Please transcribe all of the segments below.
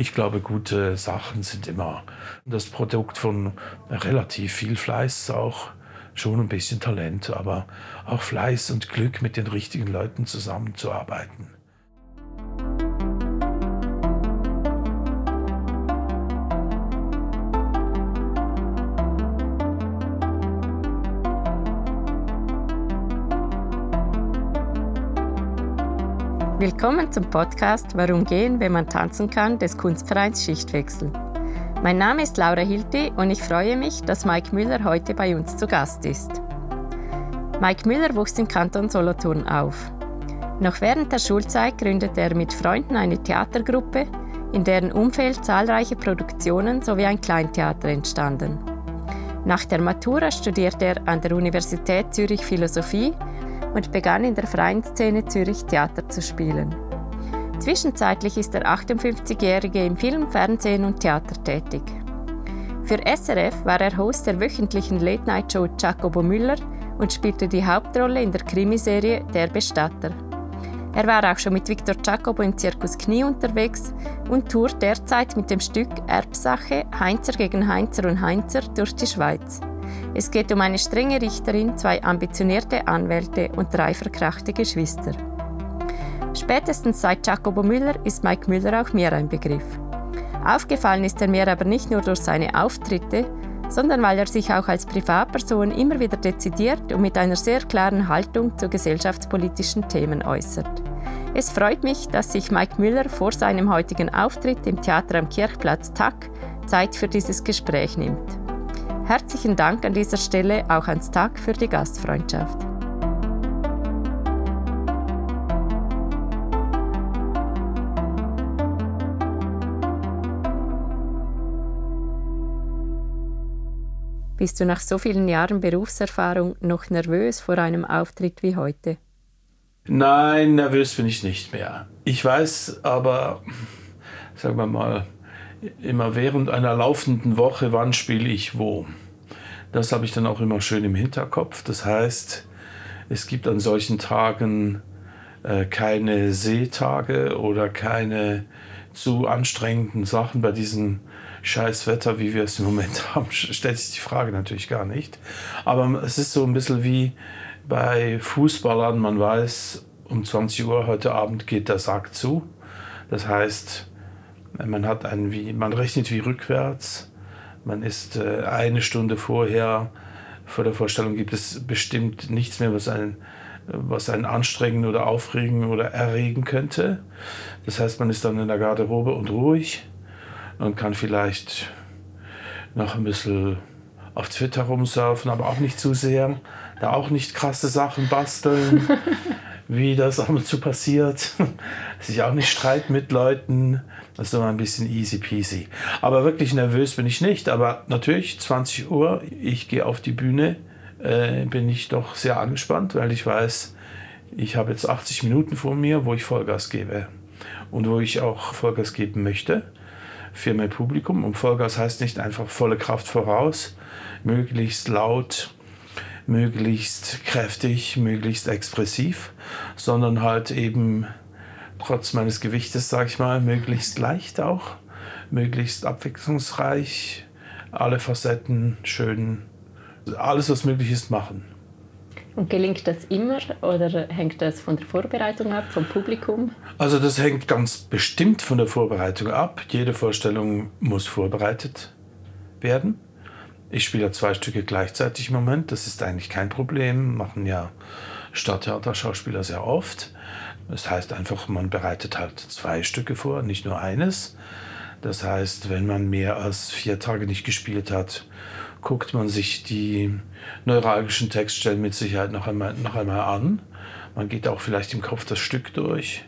Ich glaube, gute Sachen sind immer das Produkt von relativ viel Fleiß, auch schon ein bisschen Talent, aber auch Fleiß und Glück, mit den richtigen Leuten zusammenzuarbeiten. Willkommen zum Podcast Warum gehen, wenn man tanzen kann des Kunstvereins Schichtwechsel. Mein Name ist Laura Hilti und ich freue mich, dass Mike Müller heute bei uns zu Gast ist. Mike Müller wuchs im Kanton Solothurn auf. Noch während der Schulzeit gründete er mit Freunden eine Theatergruppe, in deren Umfeld zahlreiche Produktionen sowie ein Kleintheater entstanden. Nach der Matura studierte er an der Universität Zürich Philosophie und begann in der freien Szene Zürich Theater zu spielen. Zwischenzeitlich ist der 58-Jährige im Film, Fernsehen und Theater tätig. Für SRF war er Host der wöchentlichen Late-Night-Show Jacobo Müller und spielte die Hauptrolle in der Krimiserie Der Bestatter. Er war auch schon mit Victor Jacobo im Zirkus Knie unterwegs und tourt derzeit mit dem Stück Erbsache Heinzer gegen Heinzer und Heinzer durch die Schweiz. Es geht um eine strenge Richterin, zwei ambitionierte Anwälte und drei verkrachte Geschwister. Spätestens seit Jacobo Müller ist Mike Müller auch mir ein Begriff. Aufgefallen ist er mir aber nicht nur durch seine Auftritte, sondern weil er sich auch als Privatperson immer wieder dezidiert und mit einer sehr klaren Haltung zu gesellschaftspolitischen Themen äußert. Es freut mich, dass sich Mike Müller vor seinem heutigen Auftritt im Theater am Kirchplatz TAC Zeit für dieses Gespräch nimmt. Herzlichen Dank an dieser Stelle auch ans TAG für die Gastfreundschaft. Bist du nach so vielen Jahren Berufserfahrung noch nervös vor einem Auftritt wie heute? Nein, nervös bin ich nicht mehr. Ich weiß aber, sagen wir mal, immer während einer laufenden Woche, wann spiele ich wo. Das habe ich dann auch immer schön im Hinterkopf. Das heißt, es gibt an solchen Tagen äh, keine Seetage oder keine zu anstrengenden Sachen. Bei diesem Scheißwetter, wie wir es im Moment haben, stellt sich die Frage natürlich gar nicht. Aber es ist so ein bisschen wie bei Fußballern, man weiß, um 20 Uhr heute Abend geht der Sack zu. Das heißt, man, hat einen wie, man rechnet wie rückwärts. Man ist äh, eine Stunde vorher, vor der Vorstellung gibt es bestimmt nichts mehr, was einen, was einen anstrengen oder aufregen oder erregen könnte. Das heißt, man ist dann in der Garderobe und ruhig und kann vielleicht noch ein bisschen auf Twitter rumsurfen, aber auch nicht zu sehr. Da auch nicht krasse Sachen basteln, wie das ab und zu passiert. Sich auch nicht streiten mit Leuten. Das ist immer ein bisschen easy peasy. Aber wirklich nervös bin ich nicht. Aber natürlich, 20 Uhr, ich gehe auf die Bühne, äh, bin ich doch sehr angespannt, weil ich weiß, ich habe jetzt 80 Minuten vor mir, wo ich Vollgas gebe. Und wo ich auch Vollgas geben möchte für mein Publikum. Und Vollgas heißt nicht einfach volle Kraft voraus, möglichst laut, möglichst kräftig, möglichst expressiv, sondern halt eben trotz meines Gewichtes, sage ich mal, möglichst leicht auch, möglichst abwechslungsreich, alle Facetten schön, alles was möglich ist, machen. Und gelingt das immer oder hängt das von der Vorbereitung ab, vom Publikum? Also das hängt ganz bestimmt von der Vorbereitung ab. Jede Vorstellung muss vorbereitet werden. Ich spiele zwei Stücke gleichzeitig im Moment. Das ist eigentlich kein Problem. Machen ja Stadttheater-Schauspieler sehr oft. Das heißt einfach, man bereitet halt zwei Stücke vor, nicht nur eines. Das heißt, wenn man mehr als vier Tage nicht gespielt hat, guckt man sich die neuralgischen Textstellen mit Sicherheit noch einmal, noch einmal an. Man geht auch vielleicht im Kopf das Stück durch.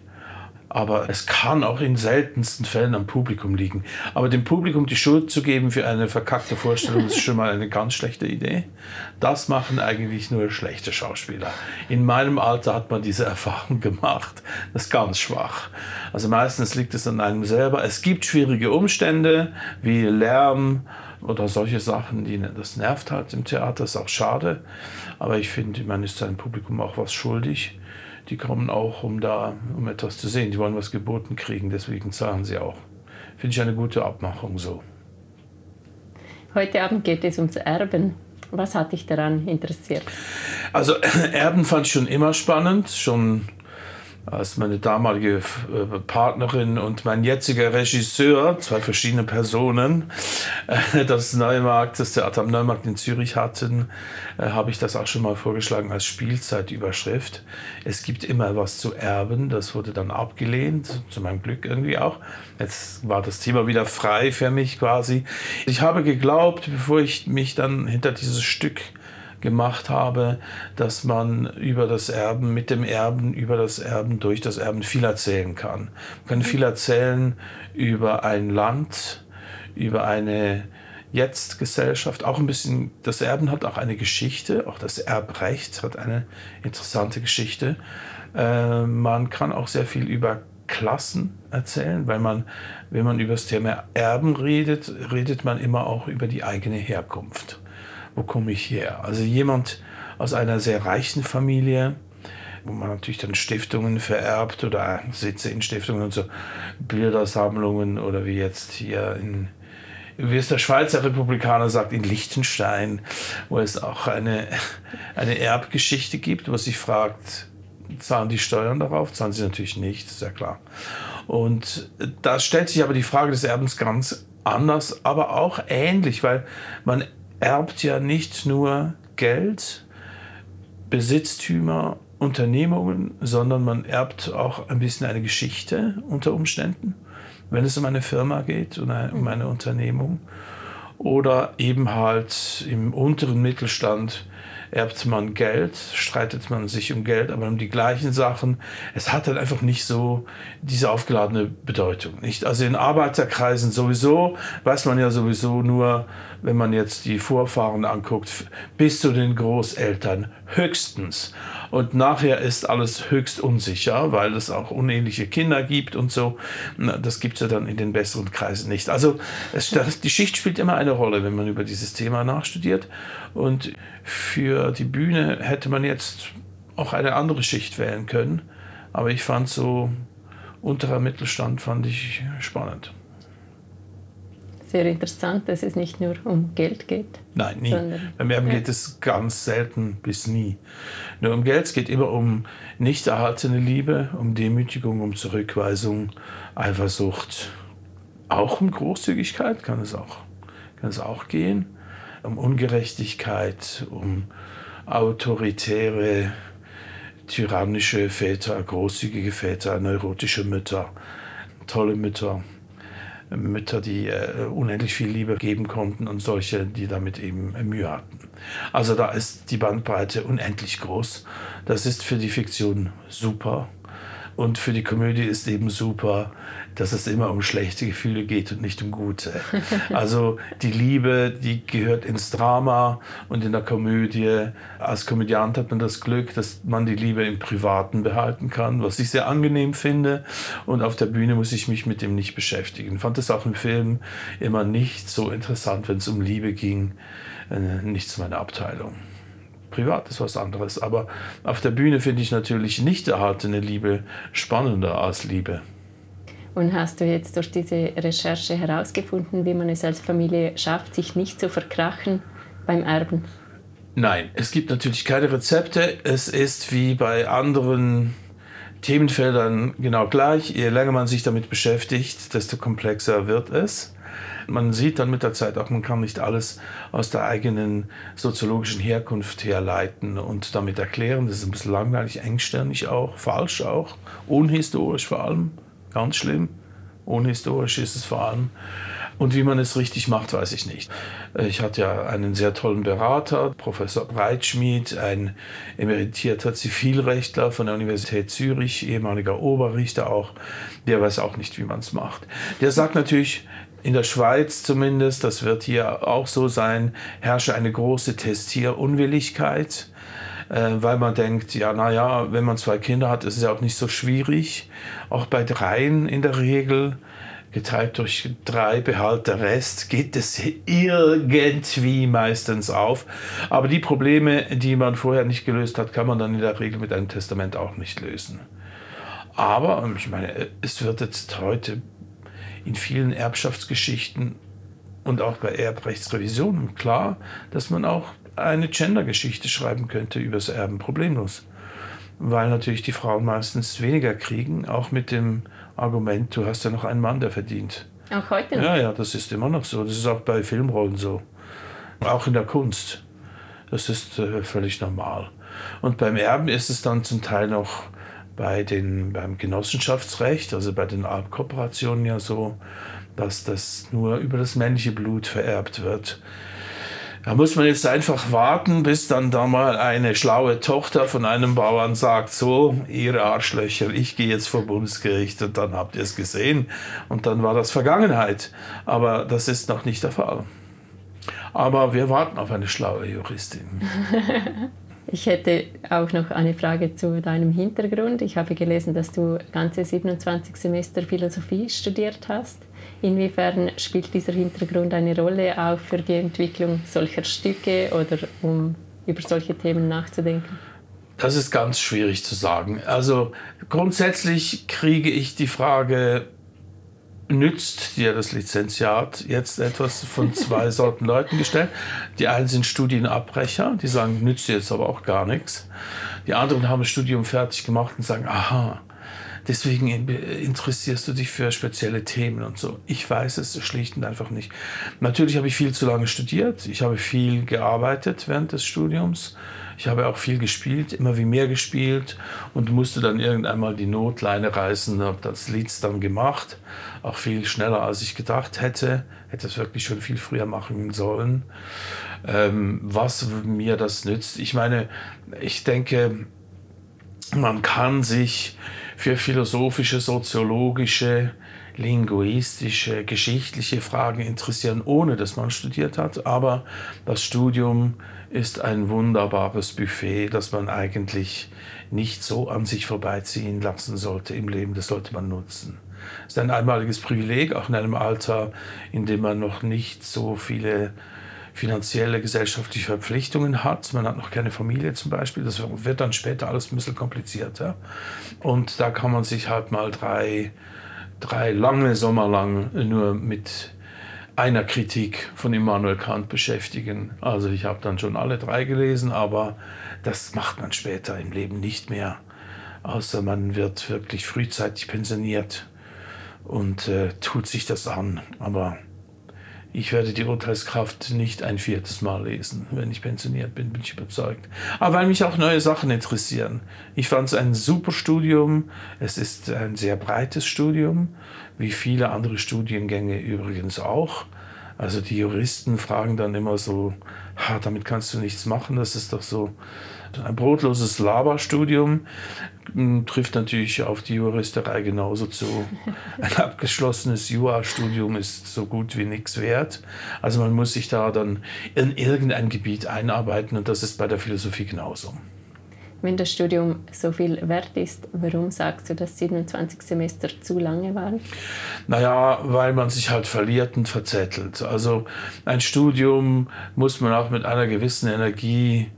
Aber es kann auch in seltensten Fällen am Publikum liegen. Aber dem Publikum die Schuld zu geben für eine verkackte Vorstellung ist schon mal eine ganz schlechte Idee. Das machen eigentlich nur schlechte Schauspieler. In meinem Alter hat man diese Erfahrung gemacht. Das ist ganz schwach. Also meistens liegt es an einem selber. Es gibt schwierige Umstände wie Lärm oder solche Sachen, die das nervt halt im Theater. Ist auch schade. Aber ich finde, man ist seinem Publikum auch was schuldig die kommen auch, um da, um etwas zu sehen. Die wollen was geboten kriegen, deswegen zahlen sie auch finde ich eine gute Abmachung so. Heute Abend geht es ums Erben. Was hat dich daran interessiert? Also Erben fand ich schon immer spannend, schon als meine damalige äh, Partnerin und mein jetziger Regisseur, zwei verschiedene Personen, äh, das Neumarkt, das Theater am Neumarkt in Zürich hatten, äh, habe ich das auch schon mal vorgeschlagen als Spielzeitüberschrift. Es gibt immer was zu erben, das wurde dann abgelehnt, zu meinem Glück irgendwie auch. Jetzt war das Thema wieder frei für mich quasi. Ich habe geglaubt, bevor ich mich dann hinter dieses Stück gemacht habe, dass man über das Erben, mit dem Erben, über das Erben, durch das Erben viel erzählen kann. Man kann viel erzählen über ein Land, über eine Jetzt-Gesellschaft, auch ein bisschen, das Erben hat auch eine Geschichte, auch das Erbrecht hat eine interessante Geschichte. Äh, man kann auch sehr viel über Klassen erzählen, weil man, wenn man über das Thema Erben redet, redet man immer auch über die eigene Herkunft wo komme ich her? Also jemand aus einer sehr reichen Familie, wo man natürlich dann Stiftungen vererbt oder Sitze in Stiftungen und so, Bildersammlungen oder wie jetzt hier in, wie es der Schweizer Republikaner sagt, in Liechtenstein, wo es auch eine, eine Erbgeschichte gibt, wo sich fragt, zahlen die Steuern darauf? Zahlen sie natürlich nicht, ist ja klar. Und da stellt sich aber die Frage des Erbens ganz anders, aber auch ähnlich, weil man erbt ja nicht nur Geld, Besitztümer, Unternehmungen, sondern man erbt auch ein bisschen eine Geschichte unter Umständen, wenn es um eine Firma geht oder um eine Unternehmung. Oder eben halt im unteren Mittelstand erbt man Geld, streitet man sich um Geld, aber um die gleichen Sachen. Es hat dann einfach nicht so diese aufgeladene Bedeutung. Nicht? Also in Arbeiterkreisen sowieso weiß man ja sowieso nur, wenn man jetzt die Vorfahren anguckt, bis zu den Großeltern höchstens. Und nachher ist alles höchst unsicher, weil es auch unähnliche Kinder gibt und so. Das gibt es ja dann in den besseren Kreisen nicht. Also es, die Schicht spielt immer eine Rolle, wenn man über dieses Thema nachstudiert. Und für die Bühne hätte man jetzt auch eine andere Schicht wählen können. Aber ich fand so unterer Mittelstand fand ich spannend sehr interessant, dass es nicht nur um Geld geht. Nein, nie. Beim Erben ja. geht es ganz selten bis nie. Nur um Geld, es geht immer um nicht erhaltene Liebe, um Demütigung, um Zurückweisung, Eifersucht. Auch um Großzügigkeit kann es auch, kann es auch gehen. Um Ungerechtigkeit, um autoritäre, tyrannische Väter, großzügige Väter, neurotische Mütter, tolle Mütter. Mütter, die äh, unendlich viel Liebe geben konnten und solche, die damit eben Mühe hatten. Also da ist die Bandbreite unendlich groß. Das ist für die Fiktion super. Und für die Komödie ist eben super, dass es immer um schlechte Gefühle geht und nicht um gute. Also die Liebe, die gehört ins Drama und in der Komödie. Als Komödiant hat man das Glück, dass man die Liebe im Privaten behalten kann, was ich sehr angenehm finde. Und auf der Bühne muss ich mich mit dem nicht beschäftigen. Ich fand es auch im Film immer nicht so interessant, wenn es um Liebe ging. Äh, nicht zu meiner Abteilung. Privat ist was anderes, aber auf der Bühne finde ich natürlich nicht erhaltene Liebe spannender als Liebe. Und hast du jetzt durch diese Recherche herausgefunden, wie man es als Familie schafft, sich nicht zu verkrachen beim Erben? Nein, es gibt natürlich keine Rezepte. Es ist wie bei anderen Themenfeldern genau gleich. Je länger man sich damit beschäftigt, desto komplexer wird es. Man sieht dann mit der Zeit auch, man kann nicht alles aus der eigenen soziologischen Herkunft herleiten und damit erklären. Das ist ein bisschen langweilig, engstirnig auch, falsch auch, unhistorisch vor allem, ganz schlimm. Unhistorisch ist es vor allem. Und wie man es richtig macht, weiß ich nicht. Ich hatte ja einen sehr tollen Berater, Professor Breitschmidt, ein emeritierter Zivilrechtler von der Universität Zürich, ehemaliger Oberrichter auch. Der weiß auch nicht, wie man es macht. Der sagt natürlich, in der Schweiz zumindest, das wird hier auch so sein, herrsche eine große Testierunwilligkeit, äh, weil man denkt, ja, naja, wenn man zwei Kinder hat, ist es ja auch nicht so schwierig. Auch bei dreien in der Regel, geteilt durch drei, behalt der Rest, geht es irgendwie meistens auf. Aber die Probleme, die man vorher nicht gelöst hat, kann man dann in der Regel mit einem Testament auch nicht lösen. Aber, ich meine, es wird jetzt heute in vielen Erbschaftsgeschichten und auch bei Erbrechtsrevisionen klar, dass man auch eine Gendergeschichte schreiben könnte übers Erben problemlos. Weil natürlich die Frauen meistens weniger kriegen, auch mit dem Argument, du hast ja noch einen Mann, der verdient. Auch heute noch? Ja, ja, das ist immer noch so. Das ist auch bei Filmrollen so. Auch in der Kunst. Das ist äh, völlig normal. Und beim Erben ist es dann zum Teil noch bei den, beim Genossenschaftsrecht, also bei den Erbkooperationen ja so, dass das nur über das männliche Blut vererbt wird. Da muss man jetzt einfach warten, bis dann da mal eine schlaue Tochter von einem Bauern sagt, so, ihr Arschlöcher, ich gehe jetzt vor Bundesgericht und dann habt ihr es gesehen und dann war das Vergangenheit. Aber das ist noch nicht der Fall. Aber wir warten auf eine schlaue Juristin. Ich hätte auch noch eine Frage zu deinem Hintergrund. Ich habe gelesen, dass du ganze 27 Semester Philosophie studiert hast. Inwiefern spielt dieser Hintergrund eine Rolle auch für die Entwicklung solcher Stücke oder um über solche Themen nachzudenken? Das ist ganz schwierig zu sagen. Also grundsätzlich kriege ich die Frage, nützt dir das Lizenziat jetzt etwas von zwei Sorten Leuten gestellt. Die einen sind Studienabbrecher, die sagen, nützt dir jetzt aber auch gar nichts. Die anderen haben das Studium fertig gemacht und sagen, aha, deswegen interessierst du dich für spezielle Themen und so. Ich weiß es schlicht und einfach nicht. Natürlich habe ich viel zu lange studiert. Ich habe viel gearbeitet während des Studiums. Ich habe auch viel gespielt, immer wie mehr gespielt und musste dann irgendwann mal die Notleine reißen, habe das Lied dann gemacht, auch viel schneller als ich gedacht hätte, hätte es wirklich schon viel früher machen sollen. Ähm, was mir das nützt, ich meine, ich denke, man kann sich für philosophische, soziologische, linguistische, geschichtliche Fragen interessieren, ohne dass man studiert hat. Aber das Studium ist ein wunderbares Buffet, das man eigentlich nicht so an sich vorbeiziehen lassen sollte im Leben. Das sollte man nutzen. Es ist ein einmaliges Privileg, auch in einem Alter, in dem man noch nicht so viele finanzielle, gesellschaftliche Verpflichtungen hat. Man hat noch keine Familie zum Beispiel. Das wird dann später alles ein bisschen komplizierter. Und da kann man sich halt mal drei, drei lange Sommer lang nur mit einer Kritik von Immanuel Kant beschäftigen. Also ich habe dann schon alle drei gelesen, aber das macht man später im Leben nicht mehr. Außer man wird wirklich frühzeitig pensioniert und äh, tut sich das an. Aber ich werde die Urteilskraft nicht ein viertes Mal lesen. Wenn ich pensioniert bin, bin ich überzeugt. Aber weil mich auch neue Sachen interessieren. Ich fand es ein super Studium. Es ist ein sehr breites Studium, wie viele andere Studiengänge übrigens auch. Also die Juristen fragen dann immer so, ha, damit kannst du nichts machen, das ist doch so ein brotloses Laberstudium trifft natürlich auf die Juristerei genauso zu. Ein abgeschlossenes Jurastudium ist so gut wie nichts wert. Also man muss sich da dann in irgendein Gebiet einarbeiten und das ist bei der Philosophie genauso. Wenn das Studium so viel wert ist, warum sagst du, dass 27 Semester zu lange waren? Naja, weil man sich halt verliert und verzettelt. Also ein Studium muss man auch mit einer gewissen Energie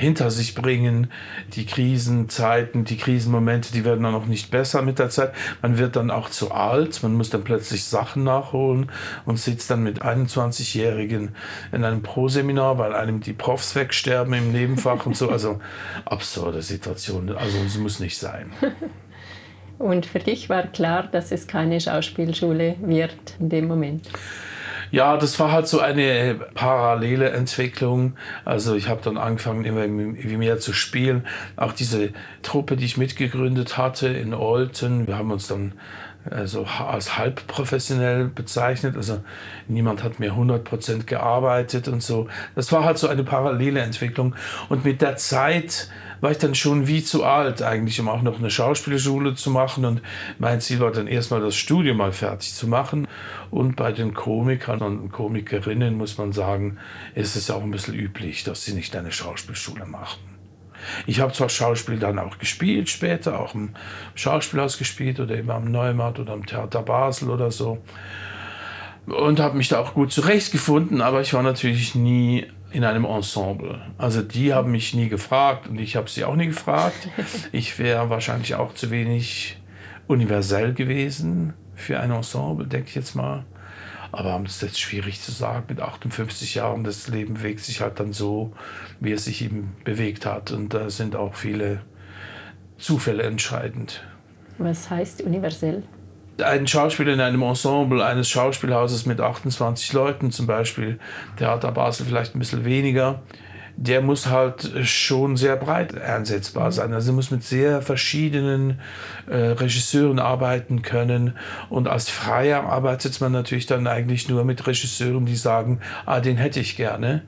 hinter sich bringen. Die Krisenzeiten, die Krisenmomente, die werden dann auch nicht besser mit der Zeit. Man wird dann auch zu alt, man muss dann plötzlich Sachen nachholen und sitzt dann mit 21-Jährigen in einem Pro-Seminar, weil einem die Profs wegsterben im Nebenfach und so. Also absurde Situation. Also es muss nicht sein. Und für dich war klar, dass es keine Schauspielschule wird in dem Moment? Ja, das war halt so eine parallele Entwicklung. Also ich habe dann angefangen, immer mehr zu spielen. Auch diese Truppe, die ich mitgegründet hatte in Olten, wir haben uns dann also als halb professionell bezeichnet. Also niemand hat mehr 100% gearbeitet und so. Das war halt so eine parallele Entwicklung. Und mit der Zeit war ich dann schon wie zu alt eigentlich, um auch noch eine Schauspielschule zu machen. Und mein Ziel war dann erstmal das Studium mal fertig zu machen. Und bei den Komikern und Komikerinnen muss man sagen, ist es auch ein bisschen üblich, dass sie nicht eine Schauspielschule machen. Ich habe zwar Schauspiel dann auch gespielt später, auch im Schauspielhaus gespielt oder eben am Neumarkt oder am Theater Basel oder so. Und habe mich da auch gut zurechtgefunden, aber ich war natürlich nie in einem Ensemble. Also die haben mich nie gefragt und ich habe sie auch nie gefragt. Ich wäre wahrscheinlich auch zu wenig universell gewesen für ein Ensemble, denke ich jetzt mal. Aber es ist jetzt schwierig zu sagen. Mit 58 Jahren, das Leben bewegt sich halt dann so, wie es sich eben bewegt hat. Und da sind auch viele Zufälle entscheidend. Was heißt universell? Ein Schauspieler in einem Ensemble eines Schauspielhauses mit 28 Leuten zum Beispiel, Theater Basel vielleicht ein bisschen weniger, der muss halt schon sehr breit einsetzbar sein. Also er muss mit sehr verschiedenen äh, Regisseuren arbeiten können. Und als Freier arbeitet man natürlich dann eigentlich nur mit Regisseuren, die sagen, ah, den hätte ich gerne.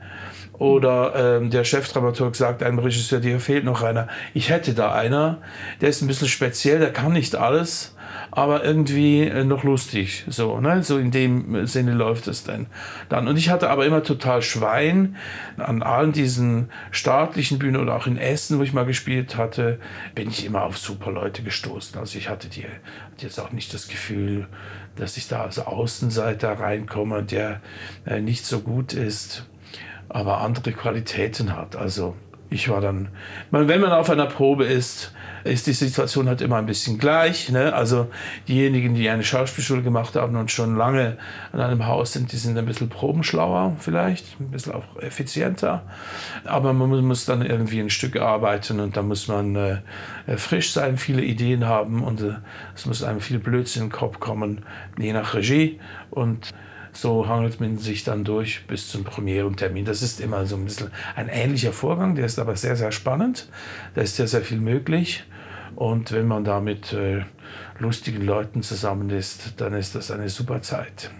Oder ähm, der Chefdramaturg sagt einem Regisseur, dir fehlt noch einer. Ich hätte da einer, der ist ein bisschen speziell, der kann nicht alles aber irgendwie äh, noch lustig. So, ne? so in dem Sinne läuft es dann. dann. Und ich hatte aber immer total Schwein an allen diesen staatlichen Bühnen oder auch in Essen, wo ich mal gespielt hatte, bin ich immer auf super Leute gestoßen. Also ich hatte, die, jetzt auch nicht das Gefühl, dass ich da als Außenseiter reinkomme, der äh, nicht so gut ist, aber andere Qualitäten hat. Also ich war dann, wenn man auf einer Probe ist, ist die Situation halt immer ein bisschen gleich. Ne? Also diejenigen, die eine Schauspielschule gemacht haben und schon lange an einem Haus sind, die sind ein bisschen probenschlauer vielleicht, ein bisschen auch effizienter. Aber man muss dann irgendwie ein Stück arbeiten und da muss man äh, frisch sein, viele Ideen haben und äh, es muss einem viel Blödsinn in den Kopf kommen, je nach Regie. Und so hangelt man sich dann durch bis zum Premierentermin. Das ist immer so ein bisschen ein ähnlicher Vorgang, der ist aber sehr, sehr spannend. Da ist sehr, sehr viel möglich. Und wenn man da mit äh, lustigen Leuten zusammen ist, dann ist das eine super Zeit.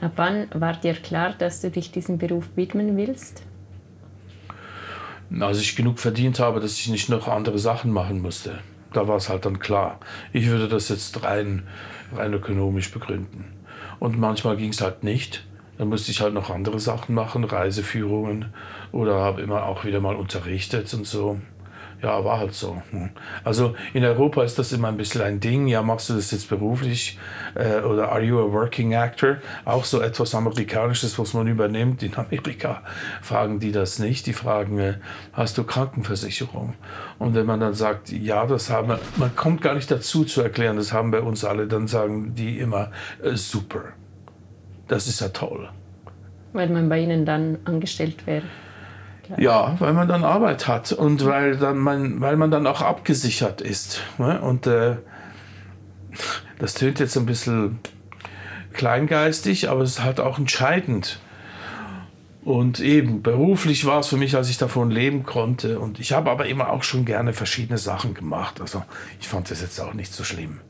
Ab wann war dir klar, dass du dich diesem Beruf widmen willst? Als ich genug verdient habe, dass ich nicht noch andere Sachen machen musste. Da war es halt dann klar. Ich würde das jetzt rein, rein ökonomisch begründen. Und manchmal ging es halt nicht. Dann musste ich halt noch andere Sachen machen, Reiseführungen oder habe immer auch wieder mal unterrichtet und so. Ja, war halt so. Also in Europa ist das immer ein bisschen ein Ding. Ja, machst du das jetzt beruflich? Äh, oder are you a working actor? Auch so etwas Amerikanisches, was man übernimmt. In Amerika fragen die das nicht. Die fragen, äh, hast du Krankenversicherung? Und wenn man dann sagt, ja, das haben wir, man kommt gar nicht dazu zu erklären, das haben bei uns alle, dann sagen die immer, äh, super. Das ist ja toll. Weil man bei ihnen dann angestellt wäre. Ja, weil man dann Arbeit hat und weil, dann man, weil man dann auch abgesichert ist. Ne? Und äh, das tönt jetzt ein bisschen kleingeistig, aber es ist halt auch entscheidend. Und eben, beruflich war es für mich, als ich davon leben konnte. Und ich habe aber immer auch schon gerne verschiedene Sachen gemacht. Also ich fand das jetzt auch nicht so schlimm.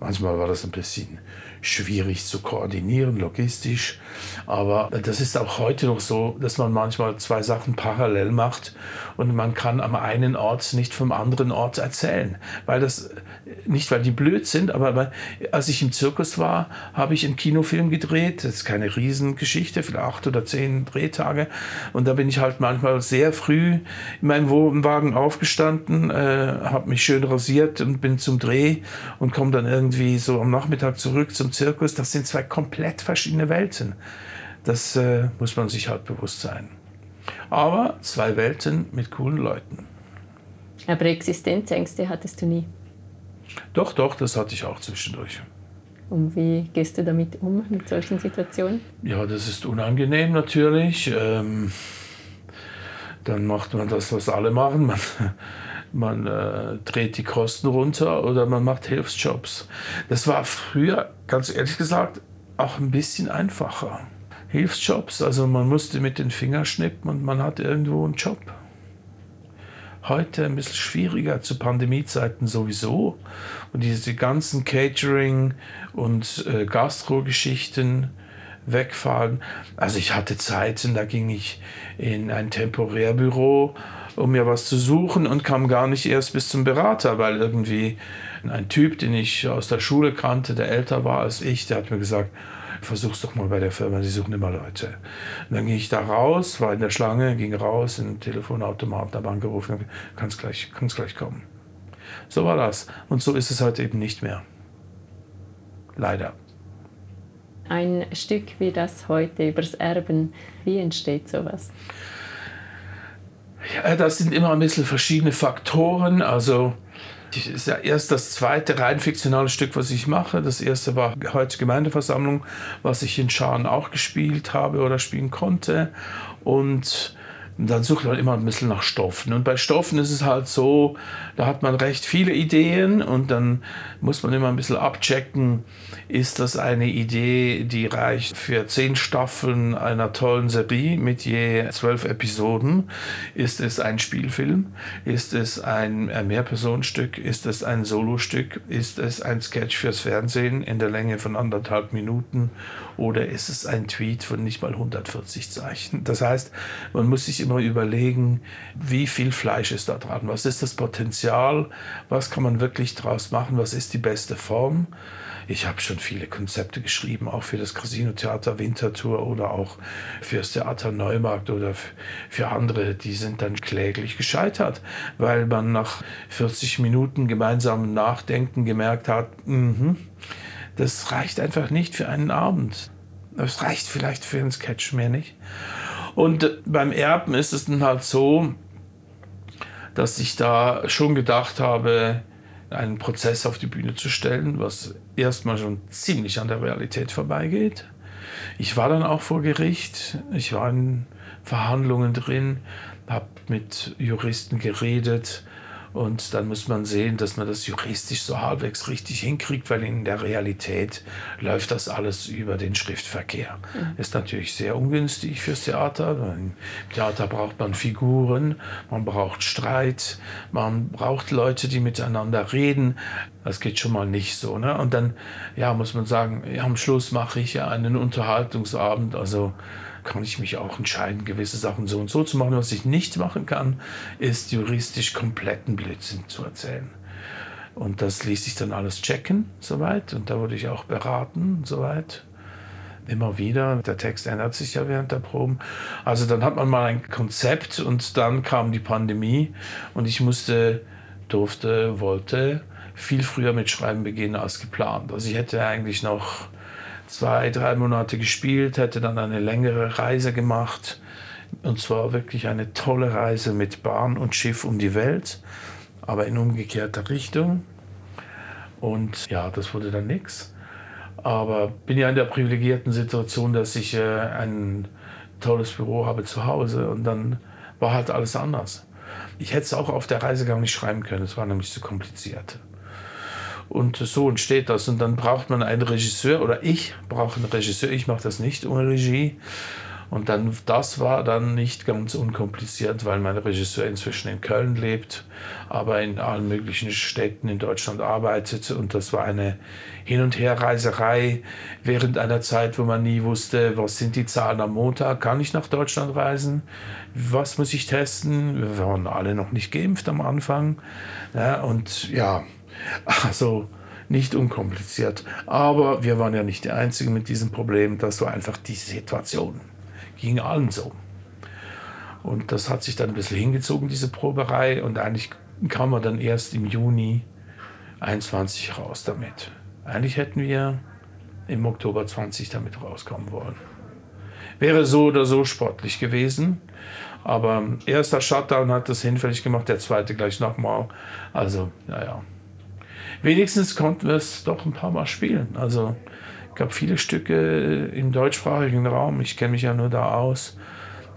Manchmal war das ein bisschen schwierig zu koordinieren, logistisch. Aber das ist auch heute noch so, dass man manchmal zwei Sachen parallel macht und man kann am einen Ort nicht vom anderen Ort erzählen. Weil das, nicht weil die blöd sind, aber weil, als ich im Zirkus war, habe ich einen Kinofilm gedreht. Das ist keine Riesengeschichte, vielleicht acht oder zehn Drehtage. Und da bin ich halt manchmal sehr früh in meinem Wohnwagen aufgestanden, äh, habe mich schön rasiert und bin zum Dreh und komme dann irgendwie so am Nachmittag zurück zum Zirkus, das sind zwei komplett verschiedene Welten. Das äh, muss man sich halt bewusst sein. Aber zwei Welten mit coolen Leuten. Aber Existenzängste hattest du nie? Doch, doch, das hatte ich auch zwischendurch. Und wie gehst du damit um, mit solchen Situationen? Ja, das ist unangenehm natürlich. Ähm, dann macht man das, was alle machen. Man, man äh, dreht die Kosten runter oder man macht Hilfsjobs. Das war früher, ganz ehrlich gesagt, auch ein bisschen einfacher. Hilfsjobs, also man musste mit den Fingern schnippen und man hat irgendwo einen Job. Heute ein bisschen schwieriger zu Pandemiezeiten sowieso. Und diese ganzen Catering- und äh, Gastro-Geschichten wegfallen. Also ich hatte Zeiten, da ging ich in ein Temporärbüro um mir was zu suchen und kam gar nicht erst bis zum Berater, weil irgendwie ein Typ, den ich aus der Schule kannte, der älter war als ich, der hat mir gesagt, versuch's doch mal bei der Firma, die suchen immer Leute. Und dann ging ich da raus, war in der Schlange, ging raus, in den Telefonautomat, habe angerufen, kannst gleich, kannst gleich kommen. So war das. Und so ist es heute eben nicht mehr. Leider. Ein Stück wie das heute übers Erben, wie entsteht sowas? Ja, das sind immer ein bisschen verschiedene Faktoren. Also Das ist ja erst das zweite rein fiktionale Stück, was ich mache. Das erste war heute Gemeindeversammlung, was ich in Scharen auch gespielt habe oder spielen konnte. Und dann sucht man immer ein bisschen nach Stoffen. Und bei Stoffen ist es halt so, da hat man recht viele Ideen und dann muss man immer ein bisschen abchecken, ist das eine Idee, die reicht für zehn Staffeln einer tollen Serie mit je zwölf Episoden? Ist es ein Spielfilm? Ist es ein Mehrpersonenstück? Ist es ein Solostück? Ist es ein Sketch fürs Fernsehen in der Länge von anderthalb Minuten? Oder ist es ein Tweet von nicht mal 140 Zeichen? Das heißt, man muss sich immer überlegen, wie viel Fleisch ist da dran, was ist das Potenzial, was kann man wirklich draus machen, was ist die beste Form. Ich habe schon viele Konzepte geschrieben, auch für das Casino Theater Winterthur oder auch für das Theater Neumarkt oder für andere. Die sind dann kläglich gescheitert, weil man nach 40 Minuten gemeinsamen Nachdenken gemerkt hat, mh, das reicht einfach nicht für einen Abend. Das reicht vielleicht für einen Sketch mehr nicht. Und beim Erben ist es dann halt so, dass ich da schon gedacht habe, einen Prozess auf die Bühne zu stellen, was erstmal schon ziemlich an der Realität vorbeigeht. Ich war dann auch vor Gericht, ich war in Verhandlungen drin, habe mit Juristen geredet, und dann muss man sehen, dass man das juristisch so halbwegs richtig hinkriegt, weil in der Realität läuft das alles über den Schriftverkehr. Mhm. Ist natürlich sehr ungünstig fürs Theater. Im Theater braucht man Figuren, man braucht Streit, man braucht Leute, die miteinander reden. Das geht schon mal nicht so. Ne? Und dann ja, muss man sagen, ja, am Schluss mache ich ja einen Unterhaltungsabend. Also kann ich mich auch entscheiden, gewisse Sachen so und so zu machen. Was ich nicht machen kann, ist juristisch kompletten Blödsinn zu erzählen. Und das ließ sich dann alles checken, soweit. Und da wurde ich auch beraten, soweit. Immer wieder. Der Text ändert sich ja während der Proben. Also dann hat man mal ein Konzept und dann kam die Pandemie und ich musste, durfte, wollte viel früher mit Schreiben beginnen als geplant. Also ich hätte eigentlich noch zwei, drei Monate gespielt, hätte dann eine längere Reise gemacht. Und zwar wirklich eine tolle Reise mit Bahn und Schiff um die Welt, aber in umgekehrter Richtung. Und ja, das wurde dann nichts. Aber bin ja in der privilegierten Situation, dass ich äh, ein tolles Büro habe zu Hause und dann war halt alles anders. Ich hätte es auch auf der Reise gar nicht schreiben können, es war nämlich zu kompliziert. Und so entsteht das. Und dann braucht man einen Regisseur oder ich brauche einen Regisseur. Ich mache das nicht ohne Regie. Und dann, das war dann nicht ganz unkompliziert, weil mein Regisseur inzwischen in Köln lebt, aber in allen möglichen Städten in Deutschland arbeitet. Und das war eine Hin- und Herreiserei während einer Zeit, wo man nie wusste, was sind die Zahlen am Montag, kann ich nach Deutschland reisen, was muss ich testen. Wir waren alle noch nicht geimpft am Anfang. Ja, und ja, also nicht unkompliziert. Aber wir waren ja nicht die Einzigen mit diesem Problem. Das war einfach die Situation. Ging allen so. Und das hat sich dann ein bisschen hingezogen, diese Proberei. Und eigentlich kam man dann erst im Juni 21 raus damit. Eigentlich hätten wir im Oktober 20 damit rauskommen wollen. Wäre so oder so sportlich gewesen. Aber erster Shutdown hat das hinfällig gemacht, der zweite gleich nochmal. Also, naja wenigstens konnten wir es doch ein paar Mal spielen. Also es gab viele Stücke im deutschsprachigen Raum, ich kenne mich ja nur da aus,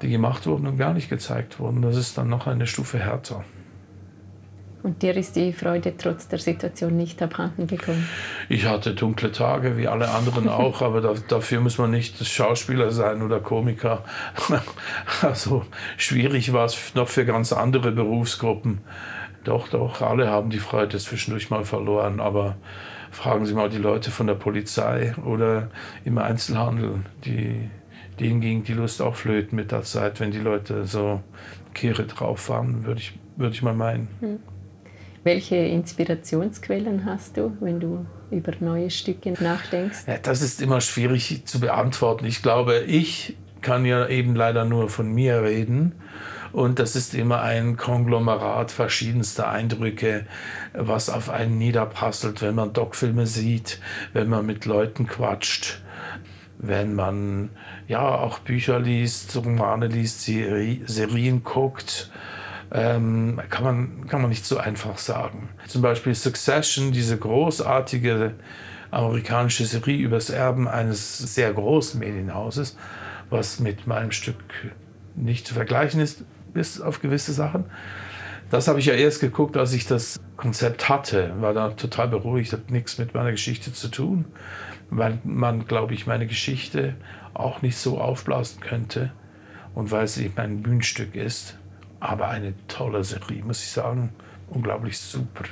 die gemacht wurden und gar nicht gezeigt wurden. Das ist dann noch eine Stufe härter. Und dir ist die Freude trotz der Situation nicht abhanden gekommen? Ich hatte dunkle Tage, wie alle anderen auch, aber da, dafür muss man nicht Schauspieler sein oder Komiker. Also schwierig war es noch für ganz andere Berufsgruppen. Doch, doch, alle haben die Freiheit zwischendurch mal verloren, aber fragen Sie mal die Leute von der Polizei oder im Einzelhandel, die, denen ging die Lust auch flöten mit der Zeit, wenn die Leute so Kehre drauf waren, würde ich, würd ich mal meinen. Hm. Welche Inspirationsquellen hast du, wenn du über neue Stücke nachdenkst? Ja, das ist immer schwierig zu beantworten. Ich glaube, ich kann ja eben leider nur von mir reden. Und das ist immer ein Konglomerat verschiedenster Eindrücke, was auf einen niederprasselt, wenn man Doc-Filme sieht, wenn man mit Leuten quatscht, wenn man ja auch Bücher liest, Romane liest, Serien guckt. ähm, kann, man, kann man nicht so einfach sagen. Zum Beispiel Succession, diese großartige amerikanische Serie über das Erben eines sehr großen Medienhauses, was mit meinem Stück nicht zu vergleichen ist, bis auf gewisse Sachen. Das habe ich ja erst geguckt, als ich das Konzept hatte, war da total beruhigt, hat nichts mit meiner Geschichte zu tun, weil man, glaube ich, meine Geschichte auch nicht so aufblasen könnte und weil sie mein Bühnenstück ist. Aber eine tolle Serie, muss ich sagen. Unglaublich super,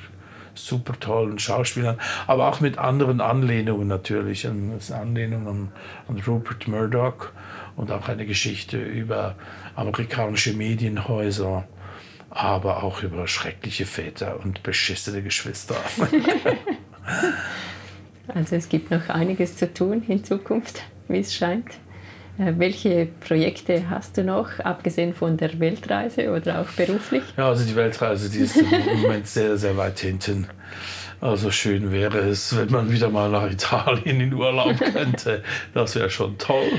super tollen Schauspielern, aber auch mit anderen Anlehnungen natürlich. Eine Anlehnung an, an Rupert Murdoch und auch eine Geschichte über amerikanische Medienhäuser aber auch über schreckliche Väter und beschissene Geschwister. also es gibt noch einiges zu tun in Zukunft, wie es scheint. Äh, welche Projekte hast du noch, abgesehen von der Weltreise oder auch beruflich? Ja, also die Weltreise, die ist im Moment sehr, sehr weit hinten. Also schön wäre es, wenn man wieder mal nach Italien in Urlaub könnte. Das wäre schon toll.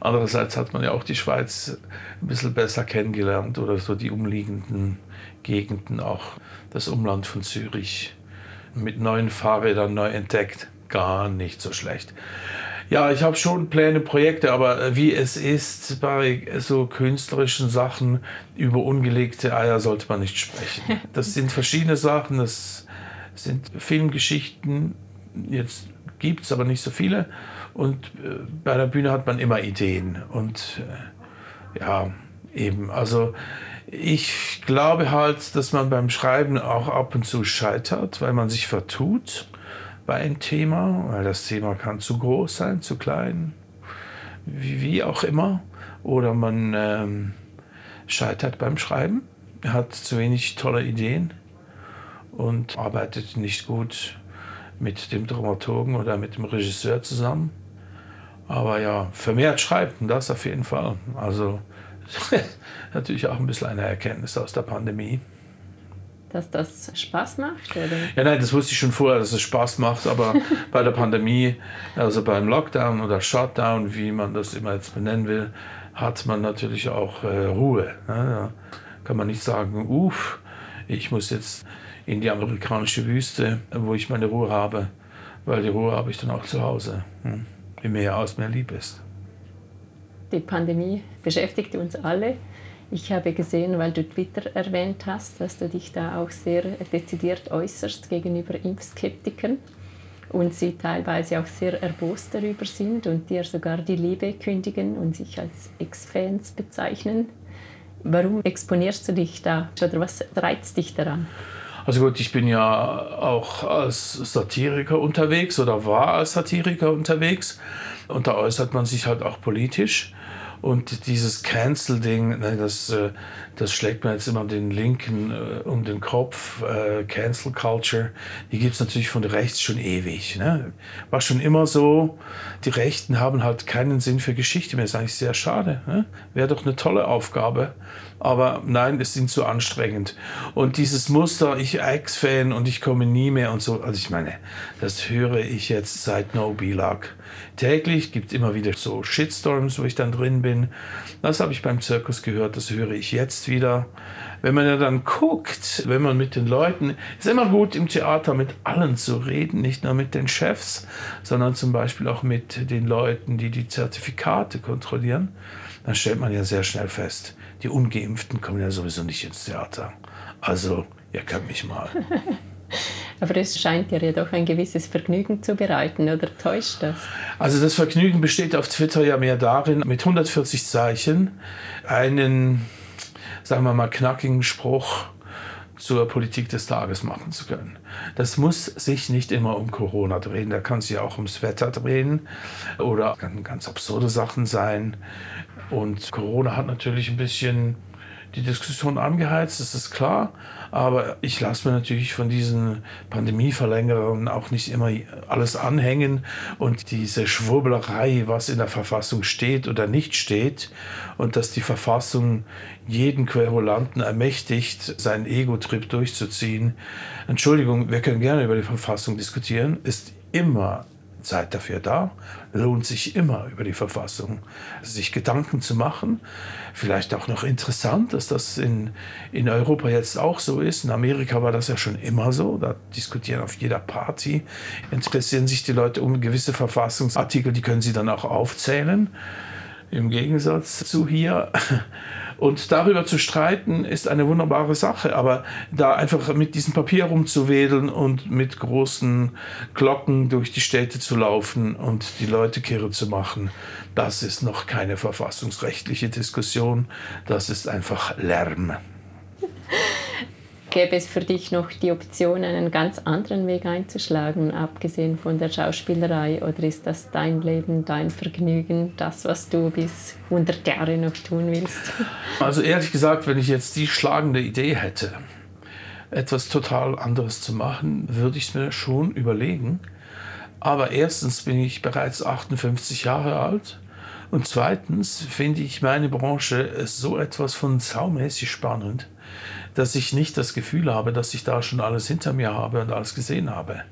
Andererseits hat man ja auch die Schweiz ein bisschen besser kennengelernt oder so die umliegenden Gegenden, auch das Umland von Zürich mit neuen Fahrrädern neu entdeckt. Gar nicht so schlecht. Ja, ich habe schon Pläne, Projekte, aber wie es ist bei so künstlerischen Sachen, über ungelegte Eier sollte man nicht sprechen. Das sind verschiedene Sachen. Das sind Filmgeschichten, jetzt gibt es aber nicht so viele. Und äh, bei der Bühne hat man immer Ideen. Und äh, ja, eben, also ich glaube halt, dass man beim Schreiben auch ab und zu scheitert, weil man sich vertut bei einem Thema, weil das Thema kann zu groß sein, zu klein, wie, wie auch immer. Oder man ähm, scheitert beim Schreiben, hat zu wenig tolle Ideen und arbeitet nicht gut mit dem Dramaturgen oder mit dem Regisseur zusammen. Aber ja, vermehrt schreibt, das auf jeden Fall. Also natürlich auch ein bisschen eine Erkenntnis aus der Pandemie. Dass das Spaß macht? Oder? Ja, nein, das wusste ich schon vorher, dass es Spaß macht, aber bei der Pandemie, also beim Lockdown oder Shutdown, wie man das immer jetzt benennen will, hat man natürlich auch äh, Ruhe. Ne? Da kann man nicht sagen, uff, ich muss jetzt in die amerikanische Wüste, wo ich meine Ruhe habe, weil die Ruhe habe ich dann auch zu Hause. Hm. Wie mehr aus, mehr lieb ist. Die Pandemie beschäftigt uns alle. Ich habe gesehen, weil du Twitter erwähnt hast, dass du dich da auch sehr dezidiert äußerst gegenüber Impfskeptikern und sie teilweise auch sehr erbost darüber sind und dir sogar die Liebe kündigen und sich als Ex-Fans bezeichnen. Warum exponierst du dich da oder was reizt dich daran? Also gut, ich bin ja auch als Satiriker unterwegs oder war als Satiriker unterwegs und da äußert man sich halt auch politisch. Und dieses Cancel-Ding, ne, das, äh, das schlägt mir jetzt immer den Linken äh, um den Kopf. Äh, Cancel Culture, die gibt es natürlich von rechts schon ewig. Ne? War schon immer so. Die Rechten haben halt keinen Sinn für Geschichte mehr. Ist eigentlich sehr schade. Ne? Wäre doch eine tolle Aufgabe aber nein, es sind zu anstrengend. Und dieses Muster, ich Ex-Fan und ich komme nie mehr und so, also ich meine, das höre ich jetzt seit No B-Luck. Täglich gibt es immer wieder so Shitstorms, wo ich dann drin bin. Das habe ich beim Zirkus gehört, das höre ich jetzt wieder. Wenn man ja dann guckt, wenn man mit den Leuten, ist immer gut im Theater mit allen zu reden, nicht nur mit den Chefs, sondern zum Beispiel auch mit den Leuten, die die Zertifikate kontrollieren. Dann stellt man ja sehr schnell fest, die Ungeimpften kommen ja sowieso nicht ins Theater. Also, ihr könnt mich mal. Aber es scheint dir ja doch ein gewisses Vergnügen zu bereiten, oder täuscht das? Also das Vergnügen besteht auf Twitter ja mehr darin, mit 140 Zeichen einen, sagen wir mal, knackigen Spruch zur Politik des Tages machen zu können. Das muss sich nicht immer um Corona drehen, da kann sich auch ums Wetter drehen oder kann ganz absurde Sachen sein. Und Corona hat natürlich ein bisschen die Diskussion angeheizt, das ist klar. Aber ich lasse mir natürlich von diesen Pandemieverlängerungen auch nicht immer alles anhängen und diese Schwurblerei, was in der Verfassung steht oder nicht steht und dass die Verfassung jeden Querulanten ermächtigt, seinen Ego-Trip durchzuziehen. Entschuldigung, wir können gerne über die Verfassung diskutieren, ist immer seid dafür da. Lohnt sich immer über die Verfassung sich Gedanken zu machen. Vielleicht auch noch interessant, dass das in, in Europa jetzt auch so ist. In Amerika war das ja schon immer so. Da diskutieren auf jeder Party, interessieren sich die Leute um gewisse Verfassungsartikel, die können sie dann auch aufzählen. Im Gegensatz zu hier. Und darüber zu streiten ist eine wunderbare Sache, aber da einfach mit diesem Papier rumzuwedeln und mit großen Glocken durch die Städte zu laufen und die Leute kirre zu machen, das ist noch keine verfassungsrechtliche Diskussion, das ist einfach Lärm. Gäbe es für dich noch die Option, einen ganz anderen Weg einzuschlagen, abgesehen von der Schauspielerei? Oder ist das dein Leben, dein Vergnügen, das, was du bis 100 Jahre noch tun willst? Also ehrlich gesagt, wenn ich jetzt die schlagende Idee hätte, etwas total anderes zu machen, würde ich es mir schon überlegen. Aber erstens bin ich bereits 58 Jahre alt. Und zweitens finde ich meine Branche so etwas von saumäßig spannend, dass ich nicht das Gefühl habe, dass ich da schon alles hinter mir habe und alles gesehen habe.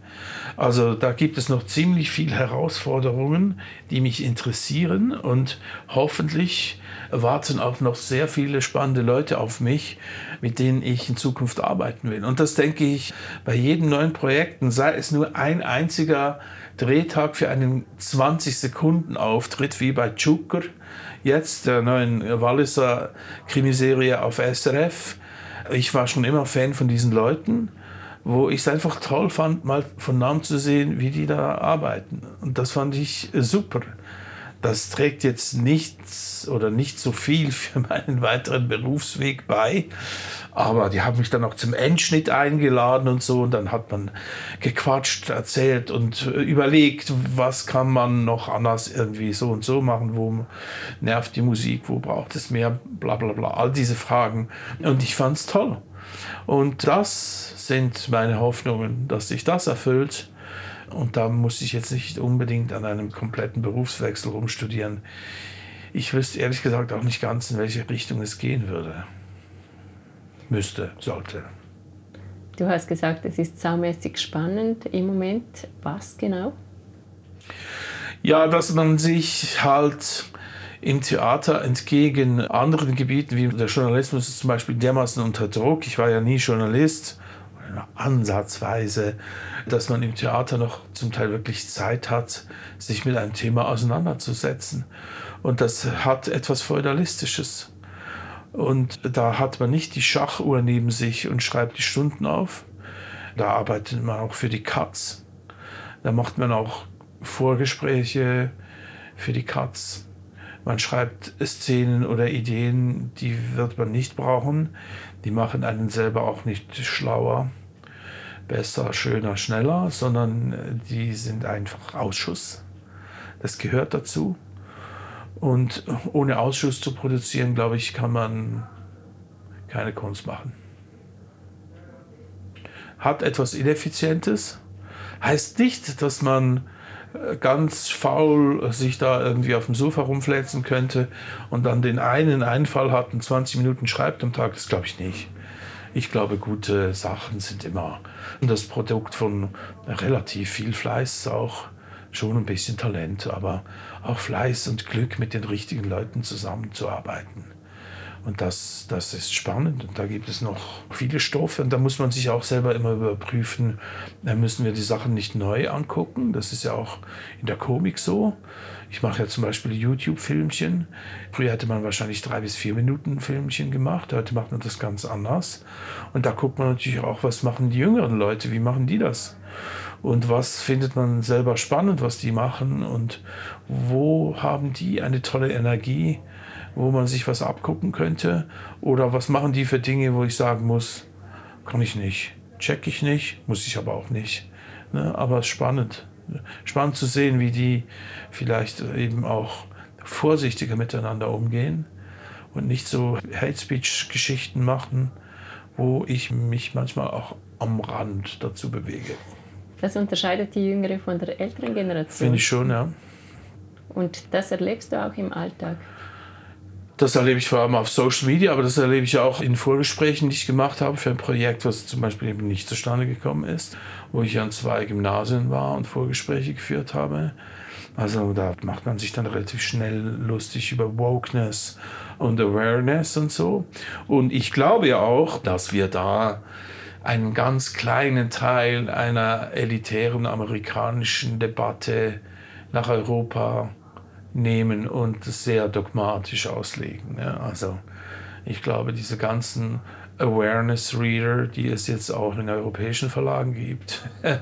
Also da gibt es noch ziemlich viele Herausforderungen, die mich interessieren und hoffentlich warten auch noch sehr viele spannende Leute auf mich, mit denen ich in Zukunft arbeiten will. Und das denke ich bei jedem neuen Projekt, sei es nur ein einziger Drehtag für einen 20 Sekunden Auftritt wie bei Zucker, jetzt der neuen Walliser Krimiserie auf SRF ich war schon immer Fan von diesen Leuten, wo ich es einfach toll fand, mal von Namen zu sehen, wie die da arbeiten. Und das fand ich super. Das trägt jetzt nichts oder nicht so viel für meinen weiteren Berufsweg bei. Aber die haben mich dann auch zum Endschnitt eingeladen und so. Und dann hat man gequatscht, erzählt und überlegt, was kann man noch anders irgendwie so und so machen, wo nervt die Musik, wo braucht es mehr, bla bla bla. All diese Fragen. Und ich fand es toll. Und das sind meine Hoffnungen, dass sich das erfüllt und da muss ich jetzt nicht unbedingt an einem kompletten Berufswechsel rumstudieren. Ich wüsste ehrlich gesagt auch nicht ganz, in welche Richtung es gehen würde. Müsste, sollte. Du hast gesagt, es ist saumäßig spannend im Moment. Was genau? Ja, dass man sich halt im Theater entgegen anderen Gebieten, wie der Journalismus ist zum Beispiel dermaßen unter Druck. Ich war ja nie Journalist ansatzweise, dass man im Theater noch zum Teil wirklich Zeit hat, sich mit einem Thema auseinanderzusetzen. Und das hat etwas Feudalistisches. Und da hat man nicht die Schachuhr neben sich und schreibt die Stunden auf. Da arbeitet man auch für die Katz. Da macht man auch Vorgespräche für die Katz. Man schreibt Szenen oder Ideen, die wird man nicht brauchen. Die machen einen selber auch nicht schlauer besser, schöner, schneller, sondern äh, die sind einfach Ausschuss. Das gehört dazu. Und ohne Ausschuss zu produzieren, glaube ich, kann man keine Kunst machen. Hat etwas Ineffizientes. Heißt nicht, dass man äh, ganz faul sich da irgendwie auf dem Sofa rumfläzen könnte und dann den einen Einfall hat und 20 Minuten schreibt am Tag. Das glaube ich nicht. Ich glaube, gute Sachen sind immer das Produkt von relativ viel Fleiß, auch schon ein bisschen Talent, aber auch Fleiß und Glück, mit den richtigen Leuten zusammenzuarbeiten. Und das, das ist spannend. Und da gibt es noch viele Stoffe. Und da muss man sich auch selber immer überprüfen, da müssen wir die Sachen nicht neu angucken. Das ist ja auch in der Komik so. Ich mache ja zum Beispiel YouTube-Filmchen. Früher hätte man wahrscheinlich drei bis vier Minuten Filmchen gemacht. Heute macht man das ganz anders. Und da guckt man natürlich auch, was machen die jüngeren Leute, wie machen die das? Und was findet man selber spannend, was die machen? Und wo haben die eine tolle Energie, wo man sich was abgucken könnte? Oder was machen die für Dinge, wo ich sagen muss, kann ich nicht, check ich nicht, muss ich aber auch nicht. Ne? Aber spannend spannend zu sehen, wie die vielleicht eben auch vorsichtiger miteinander umgehen und nicht so Hate Speech-Geschichten machen, wo ich mich manchmal auch am Rand dazu bewege. Das unterscheidet die jüngere von der älteren Generation. Finde ich schon, ja. Und das erlebst du auch im Alltag? Das erlebe ich vor allem auf Social Media, aber das erlebe ich auch in Vorgesprächen, die ich gemacht habe für ein Projekt, was zum Beispiel eben nicht zustande gekommen ist, wo ich an zwei Gymnasien war und Vorgespräche geführt habe. Also da macht man sich dann relativ schnell lustig über Wokeness und Awareness und so. Und ich glaube ja auch, dass wir da einen ganz kleinen Teil einer elitären amerikanischen Debatte nach Europa nehmen und sehr dogmatisch auslegen. Ja, also ich glaube, diese ganzen Awareness-Reader, die es jetzt auch in europäischen Verlagen gibt,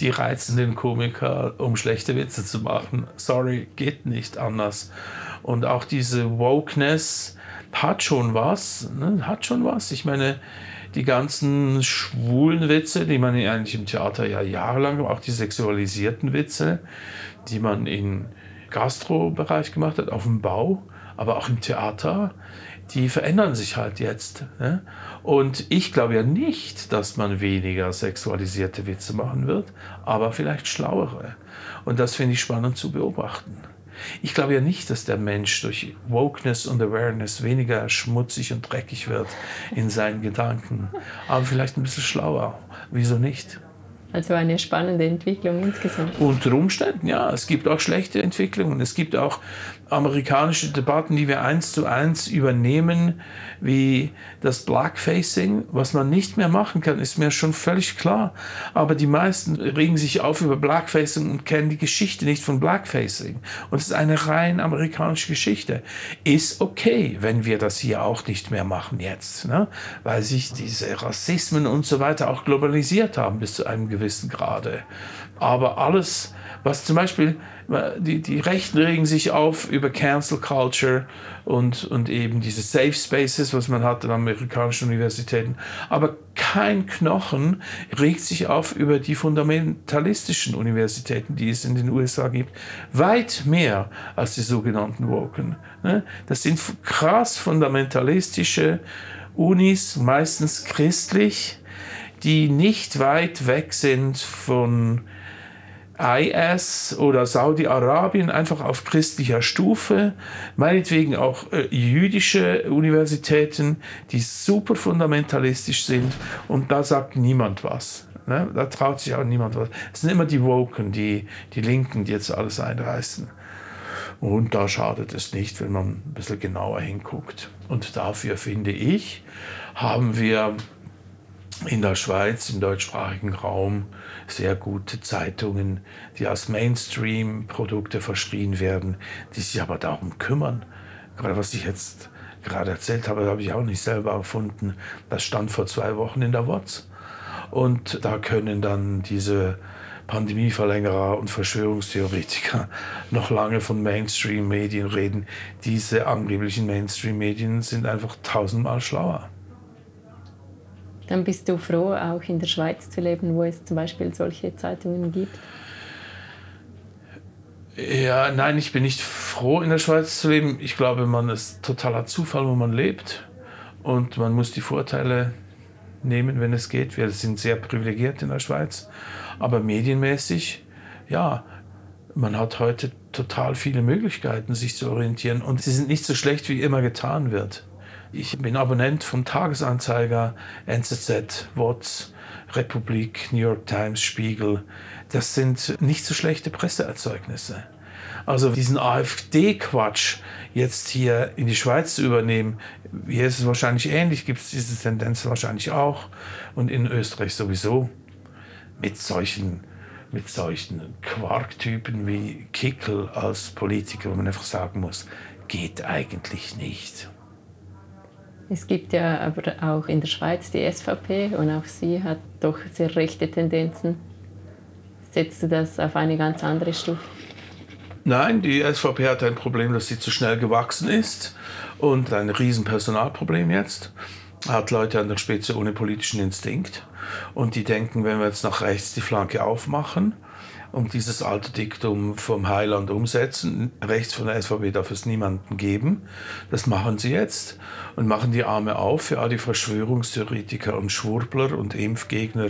die reizen den Komiker, um schlechte Witze zu machen. Sorry, geht nicht anders. Und auch diese Wokeness hat schon was, ne? hat schon was. Ich meine, die ganzen schwulen Witze, die man eigentlich im Theater ja jahrelang, auch die sexualisierten Witze, die man im Gastrobereich gemacht hat, auf dem Bau, aber auch im Theater, die verändern sich halt jetzt. Ne? Und ich glaube ja nicht, dass man weniger sexualisierte Witze machen wird, aber vielleicht schlauere. Und das finde ich spannend zu beobachten. Ich glaube ja nicht, dass der Mensch durch Wokeness und Awareness weniger schmutzig und dreckig wird in seinen Gedanken, aber vielleicht ein bisschen schlauer. Wieso nicht? Also eine spannende Entwicklung insgesamt. Unter Umständen, ja. Es gibt auch schlechte Entwicklungen. Es gibt auch amerikanische Debatten, die wir eins zu eins übernehmen, wie das Blackfacing, was man nicht mehr machen kann, ist mir schon völlig klar. Aber die meisten regen sich auf über Blackfacing und kennen die Geschichte nicht von Blackfacing. Und es ist eine rein amerikanische Geschichte. Ist okay, wenn wir das hier auch nicht mehr machen jetzt, ne? weil sich diese Rassismen und so weiter auch globalisiert haben bis zu einem gewissen Grade. Aber alles, was zum Beispiel die, die Rechten regen sich auf über Cancel Culture und, und eben diese Safe Spaces, was man hat an amerikanischen Universitäten. Aber kein Knochen regt sich auf über die fundamentalistischen Universitäten, die es in den USA gibt. Weit mehr als die sogenannten Woken. Ne? Das sind krass fundamentalistische Unis, meistens christlich, die nicht weit weg sind von IS oder Saudi-Arabien einfach auf christlicher Stufe, meinetwegen auch äh, jüdische Universitäten, die super fundamentalistisch sind und da sagt niemand was. Ne? Da traut sich auch niemand was. Es sind immer die Woken, die, die Linken, die jetzt alles einreißen. Und da schadet es nicht, wenn man ein bisschen genauer hinguckt. Und dafür finde ich, haben wir in der Schweiz, im deutschsprachigen Raum, sehr gute Zeitungen, die als Mainstream-Produkte verschrien werden, die sich aber darum kümmern. Gerade was ich jetzt gerade erzählt habe, habe ich auch nicht selber erfunden. Das stand vor zwei Wochen in der WOTS. Und da können dann diese Pandemieverlängerer und Verschwörungstheoretiker noch lange von Mainstream-Medien reden. Diese angeblichen Mainstream-Medien sind einfach tausendmal schlauer. Dann bist du froh, auch in der Schweiz zu leben, wo es zum Beispiel solche Zeitungen gibt? Ja, nein, ich bin nicht froh, in der Schweiz zu leben. Ich glaube, man ist totaler Zufall, wo man lebt. Und man muss die Vorteile nehmen, wenn es geht. Wir sind sehr privilegiert in der Schweiz. Aber medienmäßig, ja, man hat heute total viele Möglichkeiten, sich zu orientieren. Und sie sind nicht so schlecht, wie immer getan wird. Ich bin Abonnent von Tagesanzeiger, NZZ, WOTS, Republik, New York Times, Spiegel. Das sind nicht so schlechte Presseerzeugnisse. Also diesen AfD-Quatsch jetzt hier in die Schweiz zu übernehmen, hier ist es wahrscheinlich ähnlich, gibt es diese Tendenz wahrscheinlich auch und in Österreich sowieso mit solchen mit solchen Quarktypen wie Kickel als Politiker, wo man einfach sagen muss, geht eigentlich nicht. Es gibt ja aber auch in der Schweiz die SVP und auch sie hat doch sehr rechte Tendenzen. Setzt du das auf eine ganz andere Stufe? Nein, die SVP hat ein Problem, dass sie zu schnell gewachsen ist und ein Riesenpersonalproblem jetzt. Hat Leute an der Spitze ohne politischen Instinkt und die denken, wenn wir jetzt nach rechts die Flanke aufmachen, und dieses alte Diktum vom Heiland umsetzen. Rechts von der SVP darf es niemanden geben. Das machen sie jetzt und machen die Arme auf für all die Verschwörungstheoretiker und Schwurbler und Impfgegner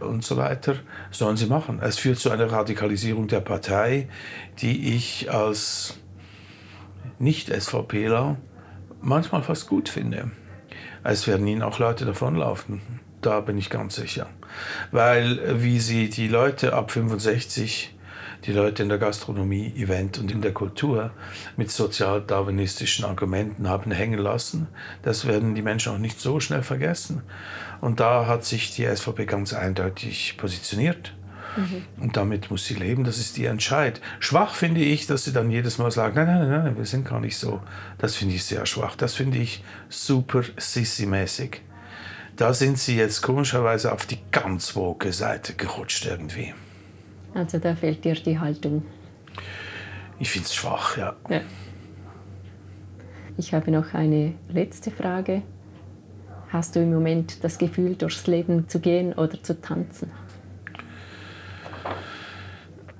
und so weiter. Sollen sie machen. Es führt zu einer Radikalisierung der Partei, die ich als Nicht-SVPler manchmal fast gut finde. Es werden ihnen auch Leute davonlaufen. Da bin ich ganz sicher. Weil, wie sie die Leute ab 65 die Leute in der Gastronomie, Event und in der Kultur mit sozialdarwinistischen Argumenten haben hängen lassen. Das werden die Menschen auch nicht so schnell vergessen. Und da hat sich die SVP ganz eindeutig positioniert. Mhm. Und damit muss sie leben, das ist ihr Entscheid. Schwach finde ich, dass sie dann jedes Mal sagen, nein, nein, nein, nein wir sind gar nicht so. Das finde ich sehr schwach. Das finde ich super sissy-mäßig. Da sind sie jetzt komischerweise auf die ganz woke Seite gerutscht irgendwie. Also da fehlt dir die Haltung. Ich finde es schwach, ja. ja. Ich habe noch eine letzte Frage. Hast du im Moment das Gefühl, durchs Leben zu gehen oder zu tanzen?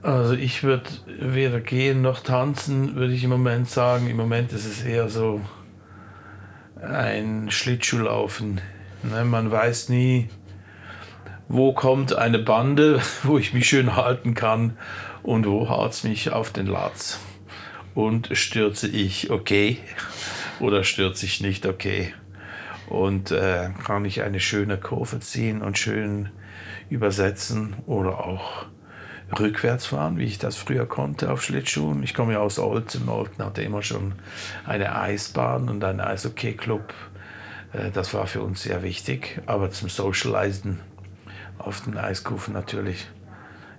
Also ich würde weder gehen noch tanzen, würde ich im Moment sagen. Im Moment ist es eher so ein Schlittschuhlaufen. Ne, man weiß nie, wo kommt eine Bande, wo ich mich schön halten kann und wo haut es mich auf den Latz. Und stürze ich okay oder stürze ich nicht okay. Und äh, kann ich eine schöne Kurve ziehen und schön übersetzen oder auch rückwärts fahren, wie ich das früher konnte auf Schlittschuhen. Ich komme ja aus Olten. Olten hatte immer schon eine Eisbahn und einen Eishockey-Club. Äh, das war für uns sehr wichtig. Aber zum Socializen auf den Eiskufen natürlich.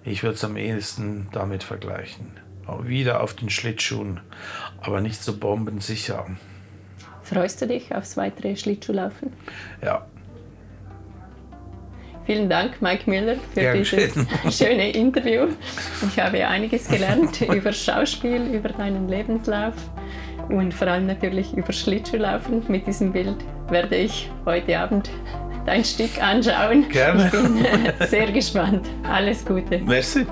Ich würde es am ehesten damit vergleichen. Auch wieder auf den Schlittschuhen, aber nicht so bombensicher. Freust du dich aufs weitere Schlittschuhlaufen? Ja. Vielen Dank, Mike Müller, für Gern dieses schöne Interview. Ich habe einiges gelernt über Schauspiel, über deinen Lebenslauf und vor allem natürlich über Schlittschuhlaufen. Mit diesem Bild werde ich heute Abend dein Stück anschauen. Gerne. Ich bin sehr gespannt. Alles Gute. Merci.